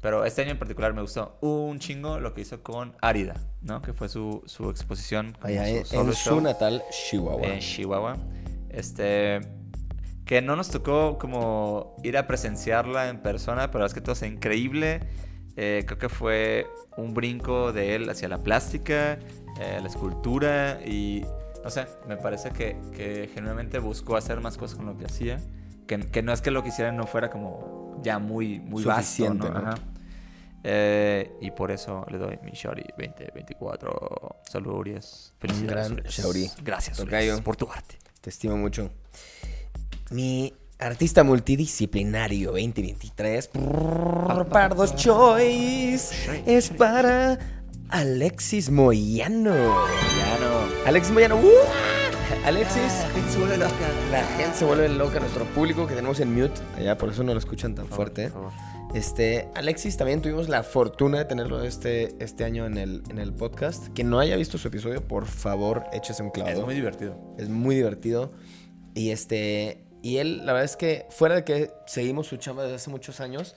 Pero este año en particular me gustó un chingo lo que hizo con Árida, ¿no? Que fue su, su exposición Allá su en, en su natal Chihuahua. en Chihuahua. Este. Que no nos tocó como ir a presenciarla en persona, pero es que todo es increíble. Eh, creo que fue un brinco de él hacia la plástica, eh, la escultura y no sé, me parece que, que genuinamente buscó hacer más cosas con lo que hacía. Que, que no es que lo que hiciera no fuera como ya muy, muy Suficiente, vasto, ¿no? ¿no? Eh, y por eso le doy mi Shori 2024. Saludos, Urias. Felicidades. gran Urias. Gracias. Urias, por tu arte. Te estimo mucho. Mi artista multidisciplinario 2023, Pardos Choice, es para Alexis Moyano. Ya no. Alexis Moyano, ¡uh! Alexis, la gente se vuelve loca, nuestro público que tenemos en mute, allá por eso no lo escuchan tan fuerte. Este, Alexis, también tuvimos la fortuna de tenerlo este, este año en el, en el podcast. Quien no haya visto su episodio, por favor, échese un clavado. Es muy divertido. Es muy divertido. Y este. Y él, la verdad es que, fuera de que seguimos su chamba desde hace muchos años,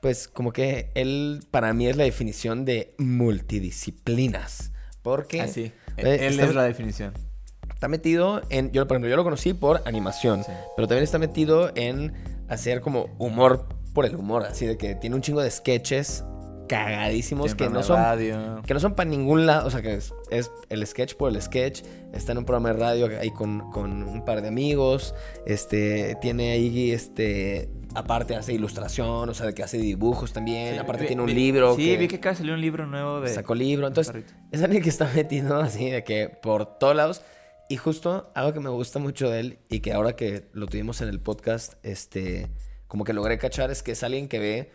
pues como que él para mí es la definición de multidisciplinas. Porque Así. eh, Él está, es la definición. está metido en. Yo, por ejemplo, yo lo conocí por animación. Sí. Pero también está metido en hacer como humor por el humor. Así de que tiene un chingo de sketches cagadísimos que no son radio. que no son para ningún lado, o sea, que es, es el sketch por el sketch. Está en un programa de radio ahí con, con un par de amigos. Este, tiene ahí, este, aparte hace ilustración, o sea, de que hace dibujos también. Sí, aparte vi- tiene un vi- libro. Sí, vi que acaba de salir un libro nuevo de. sacó libro. Entonces, es alguien que está metido así, de que por todos lados. Y justo algo que me gusta mucho de él y que ahora que lo tuvimos en el podcast, este, como que logré cachar es que es alguien que ve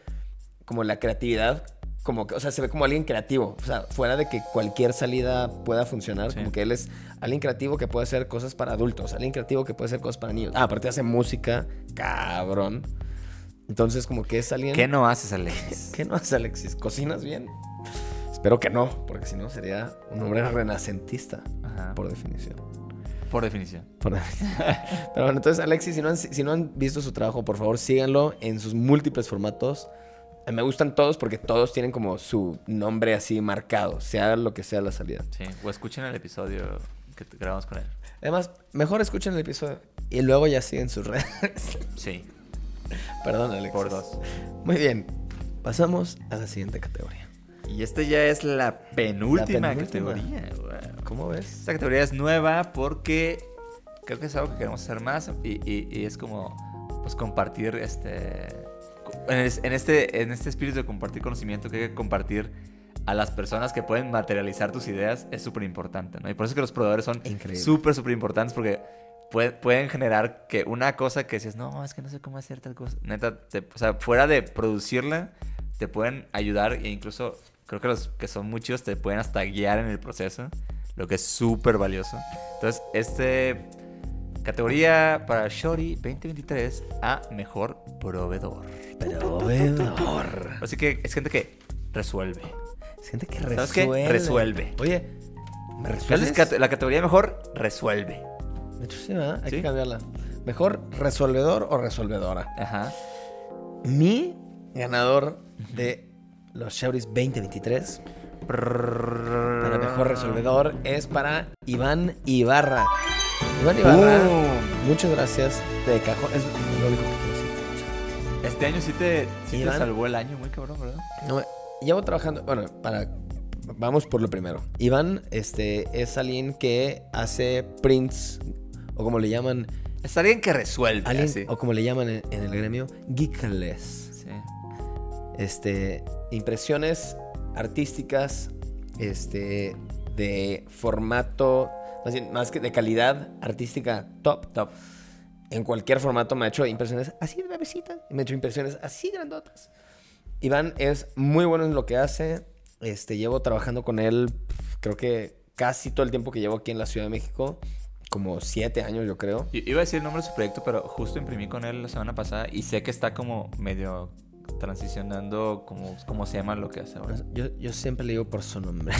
como la creatividad, como que, o sea, se ve como alguien creativo. O sea, fuera de que cualquier salida pueda funcionar, Sí. como que él es alguien creativo que puede hacer cosas para adultos, alguien creativo que puede hacer cosas para niños. Ah, aparte hace música, cabrón. Entonces, como que es alguien... ¿Qué no haces, Alexis? <laughs> ¿Qué no haces, Alexis? ¿Cocinas bien? Espero que no, porque si no sería un hombre renacentista, Ajá. Por, por definición. definición. Por definición. <laughs> Pero bueno, entonces, Alexis, si no, han, si no han visto su trabajo, por favor, síganlo en sus múltiples formatos. Me gustan todos porque todos tienen como su nombre así marcado, sea lo que sea la salida. Sí. O escuchen el episodio que grabamos con él. Además, mejor escuchen el episodio y luego ya siguen sus <laughs> redes. Sí. Perdón, Alexis. Por dos. Muy bien. Pasamos a la siguiente categoría. Y esta ya es la penúltima, La penúltima. categoría. ¿Cómo ves? Esta categoría es nueva porque creo que es algo que queremos hacer más y, y- y es como pues compartir este en, es- en este en este espíritu de compartir conocimiento que hay que compartir a las personas que pueden materializar tus ideas es súper importante, ¿no? Y por eso es que los proveedores son súper, súper importantes porque pue- pueden generar que una cosa que dices, no, es que no sé cómo hacer tal cosa. Neta, te- o sea, fuera de producirla, te pueden ayudar e incluso creo que los que son muchos te pueden hasta guiar en el proceso, lo que es súper valioso. Entonces, este categoría para Shori 2023 a mejor proveedor. Proveedor. Así que es gente que resuelve. Es gente que ¿Sabes qué? resuelve. Resuelve. Oye, la categoría mejor resuelve. De hecho, sí, ¿verdad? Hay Sí. que cambiarla. ¿Mejor resolvedor o resolvedora? Ajá. Mi ganador de los Shauris 2023 para mejor resolvedor es para Iván Ibarra. Iván Ibarra, Boom. muchas gracias de cajón. Es lo único que quiero decir. Este año sí te, sí te salvó el año, muy cabrón, ¿verdad? No, llevo trabajando, bueno, para vamos por lo primero. Iván este es alguien que hace prints o como le llaman Es alguien que resuelve. alguien así. o como le llaman en, en el gremio geekless. Sí. Este impresiones artísticas este de formato más, bien, más que de calidad artística top Top. en cualquier formato me ha hecho impresiones así de bebecita. Me ha hecho impresiones así grandotas. Iván es muy bueno en lo que hace. Este, llevo trabajando con él, creo que casi todo el tiempo que llevo aquí en la Ciudad de México. Como siete años, yo creo. I- Iba a decir el nombre de su proyecto, pero justo imprimí con él la semana pasada y sé que está como medio transicionando como, como se llama lo que hace ahora. Yo, yo siempre le digo por su nombre.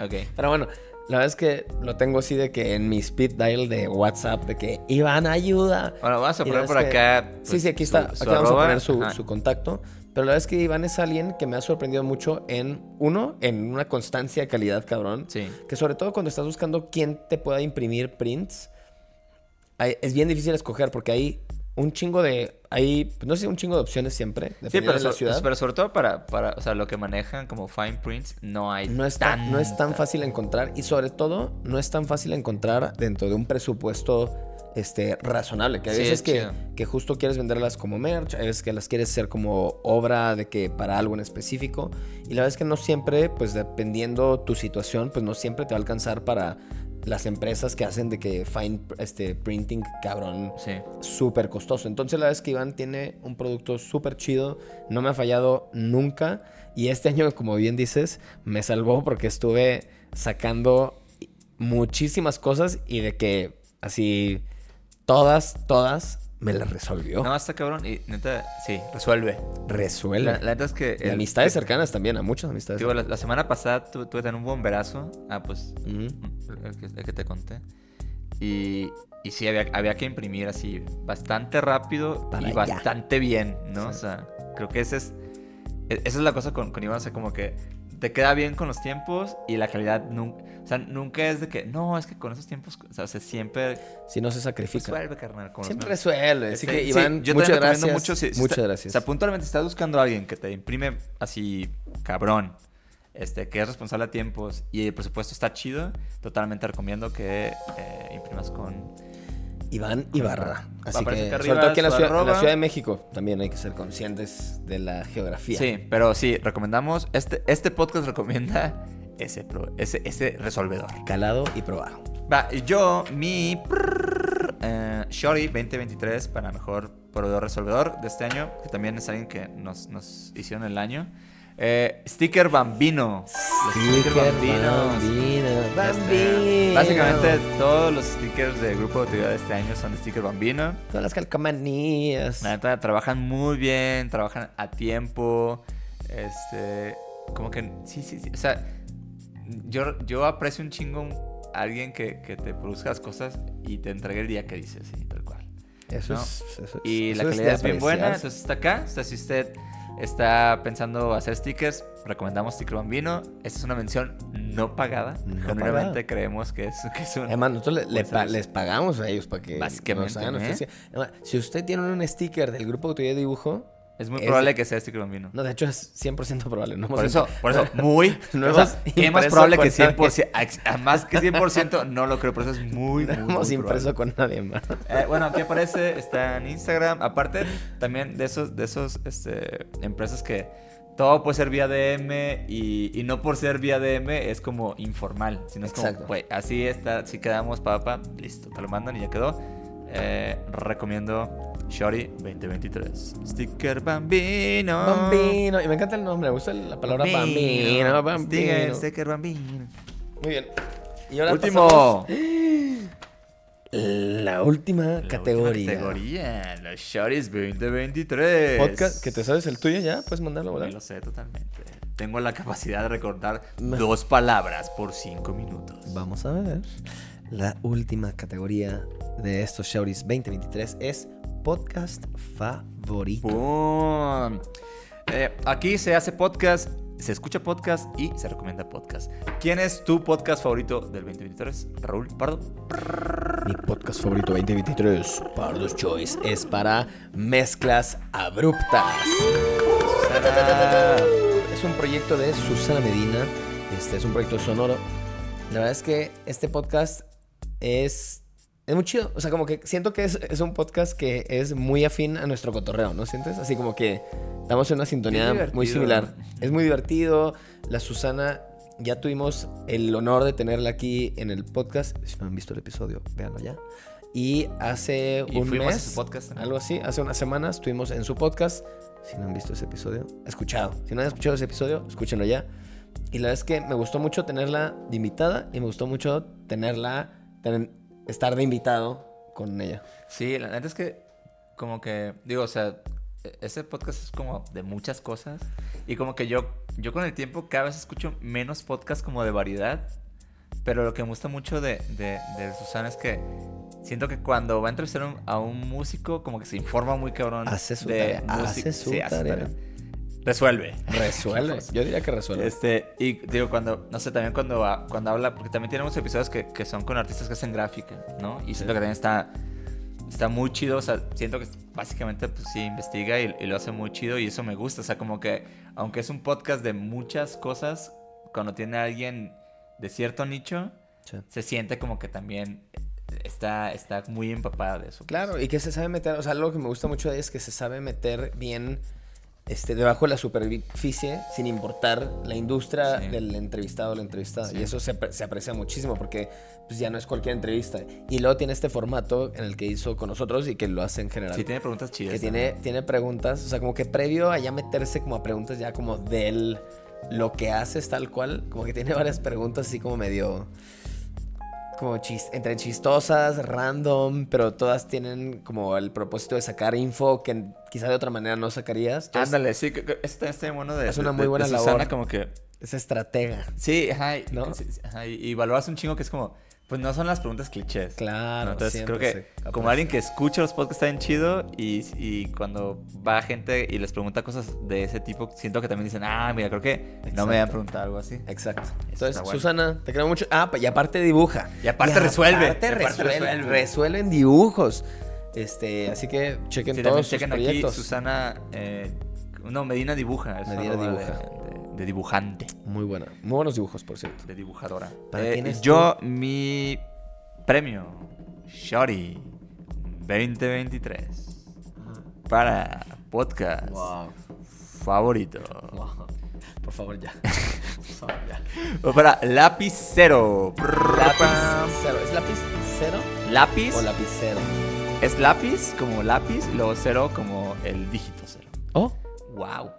Ok. <laughs> Pero bueno, la verdad es que lo tengo así de que en mi speed dial de WhatsApp, de que Iván, ayuda. Bueno, vamos a poner por que- acá. sí, pues, sí, aquí su- está. su aquí vamos a poner su, su contacto. Pero la verdad es que Iván es alguien que me ha sorprendido mucho en, uno, en una constancia de calidad, cabrón. Sí. Que sobre todo cuando estás buscando quién te pueda imprimir prints, es bien difícil escoger porque hay un chingo de... Hay, pues, no sé, un chingo de opciones siempre, Sí, pero, de la so- ciudad. pero sobre todo para, para, o sea, lo que manejan como fine prints, no hay No es, tan, no es tan fácil encontrar y sobre todo no es tan fácil encontrar dentro de un presupuesto este, razonable. Que hay Sí, veces es que, que justo quieres venderlas como merch, hay veces que las quieres hacer como obra de que para algo en específico. Y la verdad es que no siempre, pues dependiendo tu situación, pues no siempre te va a alcanzar para las empresas que hacen de que fine este, printing cabrón Sí. súper costoso. Entonces la verdad es que Iván tiene un producto súper chido, no me ha fallado nunca y este año, como bien dices, me salvó porque estuve sacando muchísimas cosas y de que así todas, todas me las resolvió. No, está cabrón y neta, sí, resuelve. Resuelve. La, la neta es que... Y el- amistades cercanas también, a muchas amistades. Digo, la, la semana pasada tu- tuve también un bomberazo. Ah, pues el que, el que te conté. Y, y sí, había, había que imprimir así bastante rápido Para y allá. bastante bien, ¿no? Sí. O sea, creo que ese es, e- esa es la cosa con, con Iván, o sea, como que te queda bien con los tiempos y la calidad nunca, o sea, nunca es de que, no, es que con esos tiempos, o sea, se siempre Si no se sacrifica. resuelve, carnal. con los Siempre resuelve. Así Este, que sí, Iván, yo muchas gracias. mucho, si- si muchas está- gracias. O sea, puntualmente, si estás buscando a alguien que te imprime así, cabrón, este, que es responsable a tiempos y el presupuesto está chido, totalmente recomiendo que eh, imprimas con... Iván Ibarra. Así Aparece que, sobre todo aquí en la, ciudad, en la. Ciudad de México, también hay que ser conscientes de la geografía. Sí, pero sí, recomendamos, este, este podcast recomienda ese, pro- ese, ese resolvedor. Calado y probado. Va, yo, mi prrr, eh, Shorty 2023 para mejor proveedor resolvedor de este año, que también es alguien que nos, nos hicieron el año. Eh, sticker Bambino. Los Sticker Bambinos. Bambino, Este, Bambino. básicamente todos los stickers de Grupo de Utilidad de este año son de sticker Bambino. Todas las calcomanías. La neta, trabajan muy bien, trabajan a tiempo. Este, como que, sí, sí, sí. O sea, yo, yo aprecio un chingo a alguien que, que te produzca las cosas y te entregue el día que dices, sí, tal cual. Eso ¿no? es. Eso Y eso la calidad es bien buena, entonces está acá. O sea, si usted está pensando hacer stickers, recomendamos Sticker Bambino. Esta es una mención no pagada. No Genuinamente pagada. creemos que es, que es un... Además, nosotros le- pa- les pagamos a ellos para que nos hagan ¿eh? si usted tiene un sticker del grupo de dibujo, Es muy es- probable que sea Sticker Bambino. no, de hecho es 100% probable. No Por eso, por eso, muy. <laughs> No o sea, ¿qué más probable que 100%? a- a Más que 100%, no lo creo, por eso es muy, no muy hemos impreso con nadie más. Eh, bueno, aquí aparece, está en Instagram. Aparte, también de esos, de esos este, empresas que todo puede ser vía DM y, y no por ser vía DM es como informal. Sino es Exacto. como, así está, así quedamos, papá, listo, te lo mandan y ya quedó. Eh, recomiendo Shorty 2023. Sticker Bambino. Bambino. Y me encanta el nombre, me gusta la palabra bambino. Sticker, Bambino. sticker Bambino. Muy bien. Y ahora Último. pasamos la última La última categoría. categoría, los Shorties 2023. Podcast, que te sabes el tuyo ya, puedes mandarlo, Me ¿verdad? lo sé totalmente. Tengo la capacidad de recordar dos palabras por cinco minutos. Vamos a ver. La última categoría de estos Shouties 2023 es podcast favorito. Eh, aquí se hace podcast, se escucha podcast y se recomienda podcast. ¿Quién es tu podcast favorito del 2023? Raúl Pardo. Mi podcast favorito 2023, Pardos Choice, es para mezclas abruptas. Es un proyecto de Susana Medina. Este es un proyecto sonoro. La verdad es que este podcast es, es muy chido. O sea, como que siento que es, es un podcast que es muy afín a nuestro cotorreo, ¿no sientes? Así como que estamos en una sintonía muy similar. Es muy divertido. La Susana, ya tuvimos el honor de tenerla aquí en el podcast. Si no han visto el episodio, véanlo ya. Y hace Y un mes, podcast algo así, hace unas semanas estuvimos en su podcast. Si no han visto ese episodio, escuchado. Si no han escuchado ese episodio, escúchenlo ya. Y la verdad es que me gustó mucho tenerla de invitada y me gustó mucho tenerla, tener- estar de invitado con ella. Sí, la neta es que, como que, digo, o sea, e- ese podcast es como de muchas cosas. Y como que yo, yo con el tiempo cada vez escucho menos podcasts como de variedad. Pero lo que me gusta mucho de, de Susana es que siento que cuando va a entrevistar a un- a un músico, como que se informa muy cabrón. Hace su de tarea, música. hace su Sí, hace tarea. Resuelve. Resuelve. <laughs> Yo diría que resuelve. Este, y digo, cuando, no sé, también cuando, cuando habla, porque también tenemos episodios que, que son con artistas que hacen gráfica, ¿no? Y siento que también está, está muy chido, o sea, siento que básicamente, pues sí, investiga y, y lo hace muy chido y eso me gusta, o sea, como que, aunque es un podcast de muchas cosas, cuando tiene a alguien de cierto nicho, Sí. se siente como que también está, está muy empapada de eso. Claro, y que se sabe meter, o sea, algo que me gusta mucho es que se sabe meter bien este, debajo de la superficie sin importar la industria Sí. del entrevistado o la entrevistada. Sí. Y eso se, se aprecia muchísimo porque pues, ya no es cualquier entrevista. Y luego tiene este formato en el que hizo con nosotros y que lo hace en general. Sí, tiene preguntas chidas. que tiene, tiene preguntas, o sea, como que previo a ya meterse como a preguntas ya como del lo que haces tal cual, como que tiene <laughs> varias preguntas así como medio como chis- entre chistosas, random, pero todas tienen como el propósito de sacar info que quizá de otra manera no sacarías. Entonces, Ándale, sí, bien bueno de, Es una de- muy buena de Susana, labor. como que es estratega. Sí, ajá, ¿No? sí, sí, ajá, y- y valoras un chingo que es como, pues no son las preguntas clichés. Claro, ¿no? Entonces creo que como alguien que escucha los podcasts está bien chido y, y cuando va gente y les pregunta cosas de ese tipo, siento que también dicen, ah, mira, creo que no me habían preguntado algo así. Exacto. Entonces, bueno. Susana, te creo mucho. Ah, y aparte dibuja. Y aparte resuelve, aparte resuelve, resuelve. Resuelven dibujos. Este, así que chequen Sí, todos sus chequen aquí. Susana, eh, no, Medina dibuja. Medina dibuja. De, de- dibujante, Muy buena. Muy buenos dibujos, por cierto. de dibujadora. ¿Para Eh, quién es yo, mi premio, Shorty 2023, para podcast favorito. Por favor, ya. <laughs> Por favor, ya. Para lapicero. Lápiz cero. ¿Es lápiz cero Lápiz o lapicero? es lápiz como lápiz, luego cero como el dígito cero. Oh, Wow.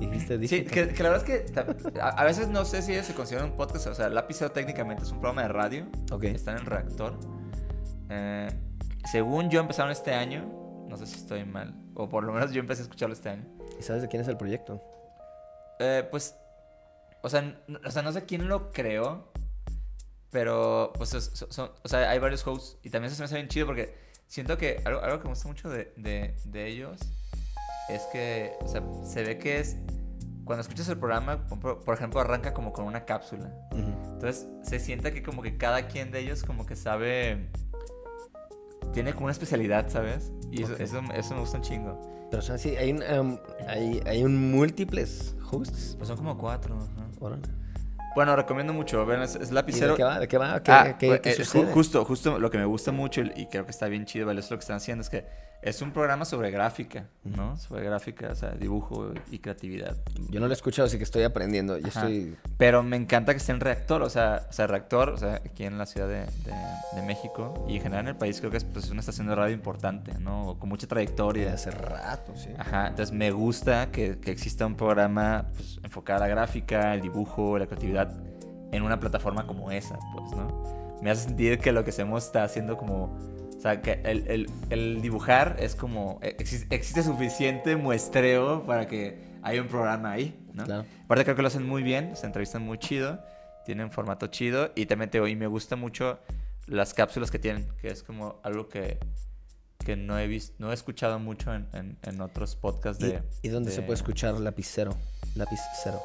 Dijiste, Sí, dije. que, que la verdad es que a, a veces no sé si ellos se consideran un podcast. O sea, Lapicero técnicamente es un programa de radio. Ok. Está en reactor. Eh, según yo empezaron este año. No sé si estoy mal. O por lo menos yo empecé a escucharlo este año. ¿Y sabes de quién es el proyecto? Eh, pues. O sea, n- o sea, no sé quién lo creó. Pero, pues, es- son- son- o sea, hay varios hosts. Y también eso se me hace bien chido porque siento que algo, algo que me gusta mucho de, de- de ellos es que, o sea, se ve que es. Cuando escuchas el programa, por, ejemplo, arranca como con una cápsula. Entonces, se siente que como que cada quien de ellos como que sabe... Tiene como una especialidad, ¿sabes? Y eso, Ok. eso, eso me gusta un chingo. Pero, o sea, sí, hay un, em, hay, hay un múltiples hosts. Pues son como cuatro. Órale. Bueno, recomiendo mucho. Ven, es, es ¿Y lapicero. de qué va? ¿De qué va? ¿Qué, Ah, qué- pues, qué eh, justo, justo lo que me gusta mucho y, creo que está bien chido, ¿vale? Es lo que están haciendo, es que es un programa sobre gráfica, ¿no? Sobre gráfica, o sea, dibujo y creatividad. Yo no lo he escuchado, así que estoy aprendiendo. Yo Ajá. estoy... Pero me encanta que esté en reactor, o sea, o sea, reactor, o sea, aquí en la Ciudad de, de- de México y en general en el país creo que es pues, una estación de radio importante, ¿no? Con mucha de trayectoria. hace rato, sí. Ajá, entonces me gusta que, que exista un programa pues, enfocado a la gráfica, el dibujo, la creatividad en una plataforma como esa, pues, ¿no? Me hace sentir que lo que hacemos está haciendo como... O sea, que el, el- el dibujar es como... e, Existe, existe suficiente muestreo para que haya un programa ahí, ¿no? Claro. Aparte creo que lo hacen muy bien, se entrevistan muy chido, tienen formato chido y también te y me gusta mucho las cápsulas que tienen, que es como algo que, que no he visto, no he escuchado mucho en, en- en otros podcasts de... ¿Y, y dónde se de- puede escuchar lapicero? Lápiz cero.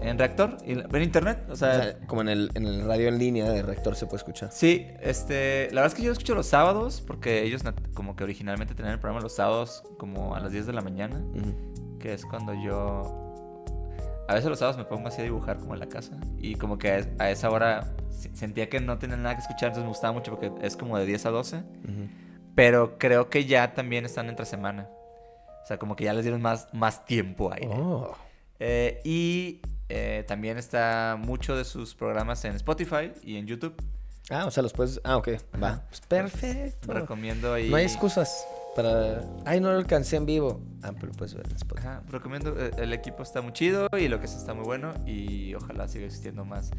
En Reactor, en internet, o O sea, como en el, en el radio en línea de Rector se puede escuchar. sí, este, la verdad es que yo lo escucho los sábados, porque ellos como que originalmente tenían el programa los sábados como a las 10 de la mañana, que es cuando yo... A veces los sábados me pongo así a dibujar como en la casa y como que a es- a esa hora se- sentía que no tenía nada que escuchar, entonces me gustaba mucho porque es como de 10 a 12, Ujú. pero creo que ya también están entre semana. O sea, como que ya les dieron más, más tiempo ahí. Oh. Eh, y eh, también está mucho de sus programas en Spotify y en YouTube. Ah, o sea, los puedes. Ah, ok. Va. Pues perfecto. Recomiendo ahí. No hay excusas para. Ay, no lo alcancé en vivo. Ah, pero puedes ver en Spotify. Ajá, recomiendo. eh, El equipo está muy chido y lo que se está muy bueno. Y ojalá siga existiendo más.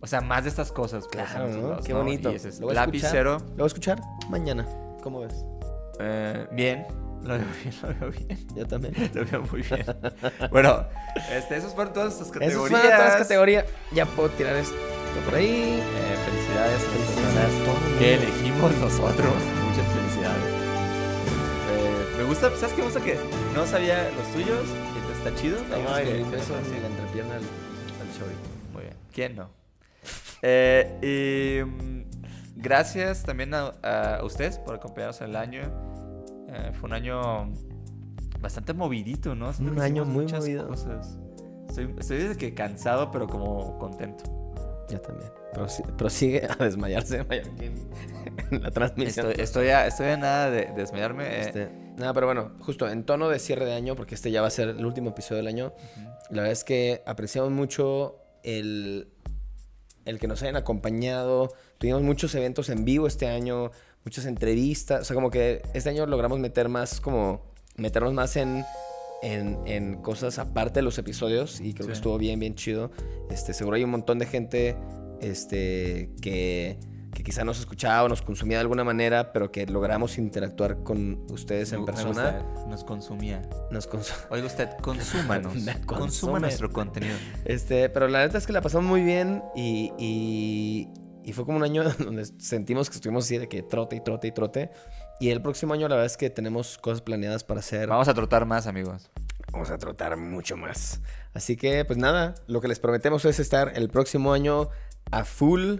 O sea, más de estas cosas. pues, Claro, Qué ¿no? bonito. Y ese es ¿Lo voy a escuchar? lapicero. Lo voy a escuchar mañana. ¿Cómo ves? eh, bien. Lo veo bien, lo veo bien. Yo también. <laughs> Lo veo muy bien. bueno, este, esos fueron todas estas categorías. Esas fueron todas las categorías. Ya puedo tirar esto por ahí. Eh, felicidades Felicidades. personas que elegimos nosotros. Muchas felicidades. Eh, me gusta, ¿sabes qué me gusta? Que no sabía los tuyos está chido. Ay, que- conocía. en la entrepierna al, al Chori. Muy bien. ¿Quién no? Eh, y mm, gracias también a, a ustedes por acompañarnos en el año. Eh, fue un año bastante movidito, ¿no? Siento Un año muy muchas movido. cosas. Estoy, estoy desde que cansado, pero como contento. Yo también. Prosi- prosigue a desmayarse <laughs> en la transmisión. Estoy, estoy, a, estoy a nada de, de desmayarme. eh, Este, nada, pero bueno, justo en tono de cierre de año, porque este ya va a ser el último episodio del año, la verdad es que apreciamos mucho el, el que nos hayan acompañado. Tuvimos muchos eventos en vivo este año, muchas entrevistas. O sea, como que este año logramos meter más, como, meternos más en, en, en cosas aparte de los episodios y creo que estuvo bien, bien chido. Este, seguro hay un montón de gente este, que, que quizá nos escuchaba o nos consumía de alguna manera, pero que logramos interactuar con ustedes en me- persona. nos consumía. Nos cons- Oiga usted, consúmanos. <laughs> Consuma nuestro contenido. Este, pero la neta es que la pasamos muy bien y, y, y fue como un año <laughs> donde sentimos que estuvimos así de que trote y trote y trote. Y el próximo año la verdad es que tenemos cosas planeadas para hacer. Vamos a trotar más, amigos. Vamos a trotar mucho más. Así que, pues nada, lo que les prometemos es estar el próximo año a full,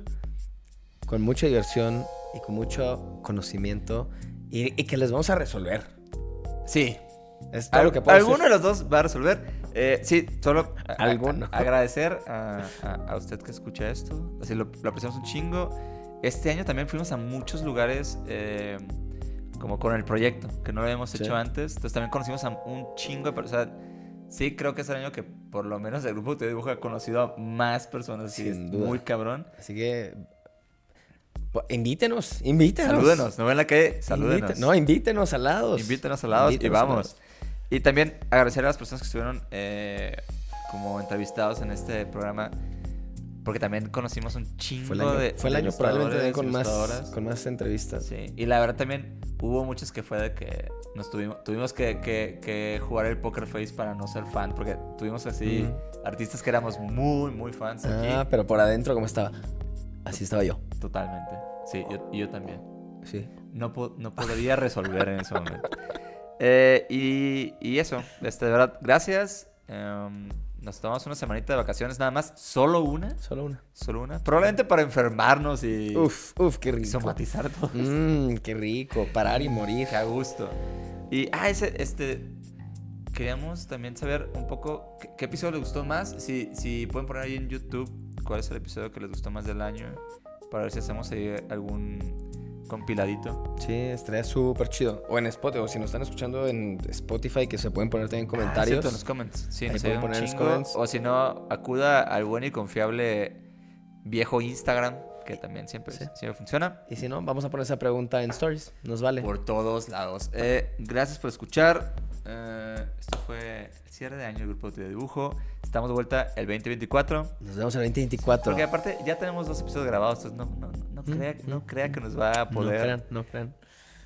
con mucha diversión y con mucho conocimiento y, y que les vamos a resolver. Sí. Es todo Al- lo que puedo alguno decir. de los dos va a resolver. Eh, sí, solo a- a- Alguno. a- agradecer a, <laughs> a- a usted que escucha esto. Así lo, lo apreciamos un chingo. Este año también fuimos a muchos lugares eh, como con el proyecto, que no lo habíamos Sí. hecho antes. Entonces también conocimos a un chingo de personas. Sí, creo que es el año que por lo menos el grupo de dibujo ha conocido a más personas. Sin es duda. muy cabrón. Así que po- invítenos, invítenos. Salúdenos, no ven la calle, salúdenos. Invite- no, invítenos al lado. Invítenos al lado y vamos. Y también agradecer a las personas que estuvieron eh, como entrevistados en este programa. Porque también conocimos un chingo Fue el año, de. fue el año probablemente también con más, con más entrevistas. Sí, y la verdad también hubo muchos que fue de que nos tuvimos, tuvimos que, que- que jugar el poker face para no ser fan, porque tuvimos así artistas que éramos muy, muy fans aquí. Ah, pero por adentro, ¿cómo estaba? Así estaba yo. Totalmente. Sí, yo, yo también. Sí. No, no podría resolver en ese momento. Eh, y, y eso, este, de verdad, gracias. Em, nos tomamos una semanita de vacaciones nada más, solo una, Solo una. solo una. Probablemente para enfermarnos y, Uf, uf, qué rico. somatizar todo. Mmm, qué rico. Parar y morir. Qué a gusto. Y, ah, ese, este, queríamos también saber un poco qué, qué episodio les gustó más. Si, si pueden poner ahí en YouTube cuál es el episodio que les gustó más del año, para ver si hacemos ahí algún compiladito. Sí, estaría súper chido. O en Spotify, o si nos están escuchando en Spotify, que se pueden poner también Ah, comentarios. cierto, en los comments. Sí, Ahí pueden poner en los chingo. comments. O si no, acuda al buen y confiable viejo Instagram, que también siempre, Sí. siempre funciona. Y si no, vamos a poner esa pregunta en Stories. Nos vale. Por todos lados. Eh, gracias por escuchar. Eh, esto fue el cierre de año del grupo de dibujo. Estamos de vuelta el 2024. Nos vemos el 2024. Porque aparte ya tenemos dos episodios grabados, entonces no, no, no, Mm, crea, no mm, crea que nos va a No poder, crean, no crean.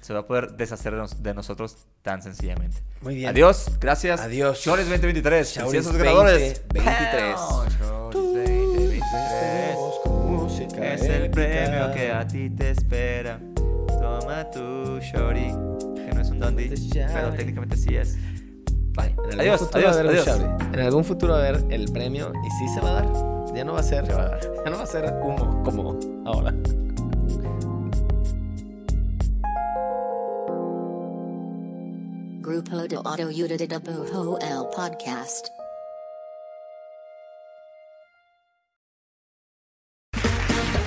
se va a poder deshacer de, nos- de nosotros tan sencillamente. Muy bien. Adiós, gracias. Adiós. Chores 2023. Chores Felicidades a los ganadores. 2023. Chores 2023. música Es el premio que a ti te espera. Toma tu shorty, shorty. pero técnicamente sí es. Bye. En algún Adiós, adiós, adiós. En algún futuro va a haber el premio y sí se va a dar. Ya no va a ser, Se va a dar. ya no va a ser humo como ahora. Grupo de Auto Unida de Bujo el Podcast.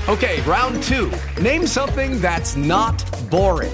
Okay, round two. Name something that's not boring.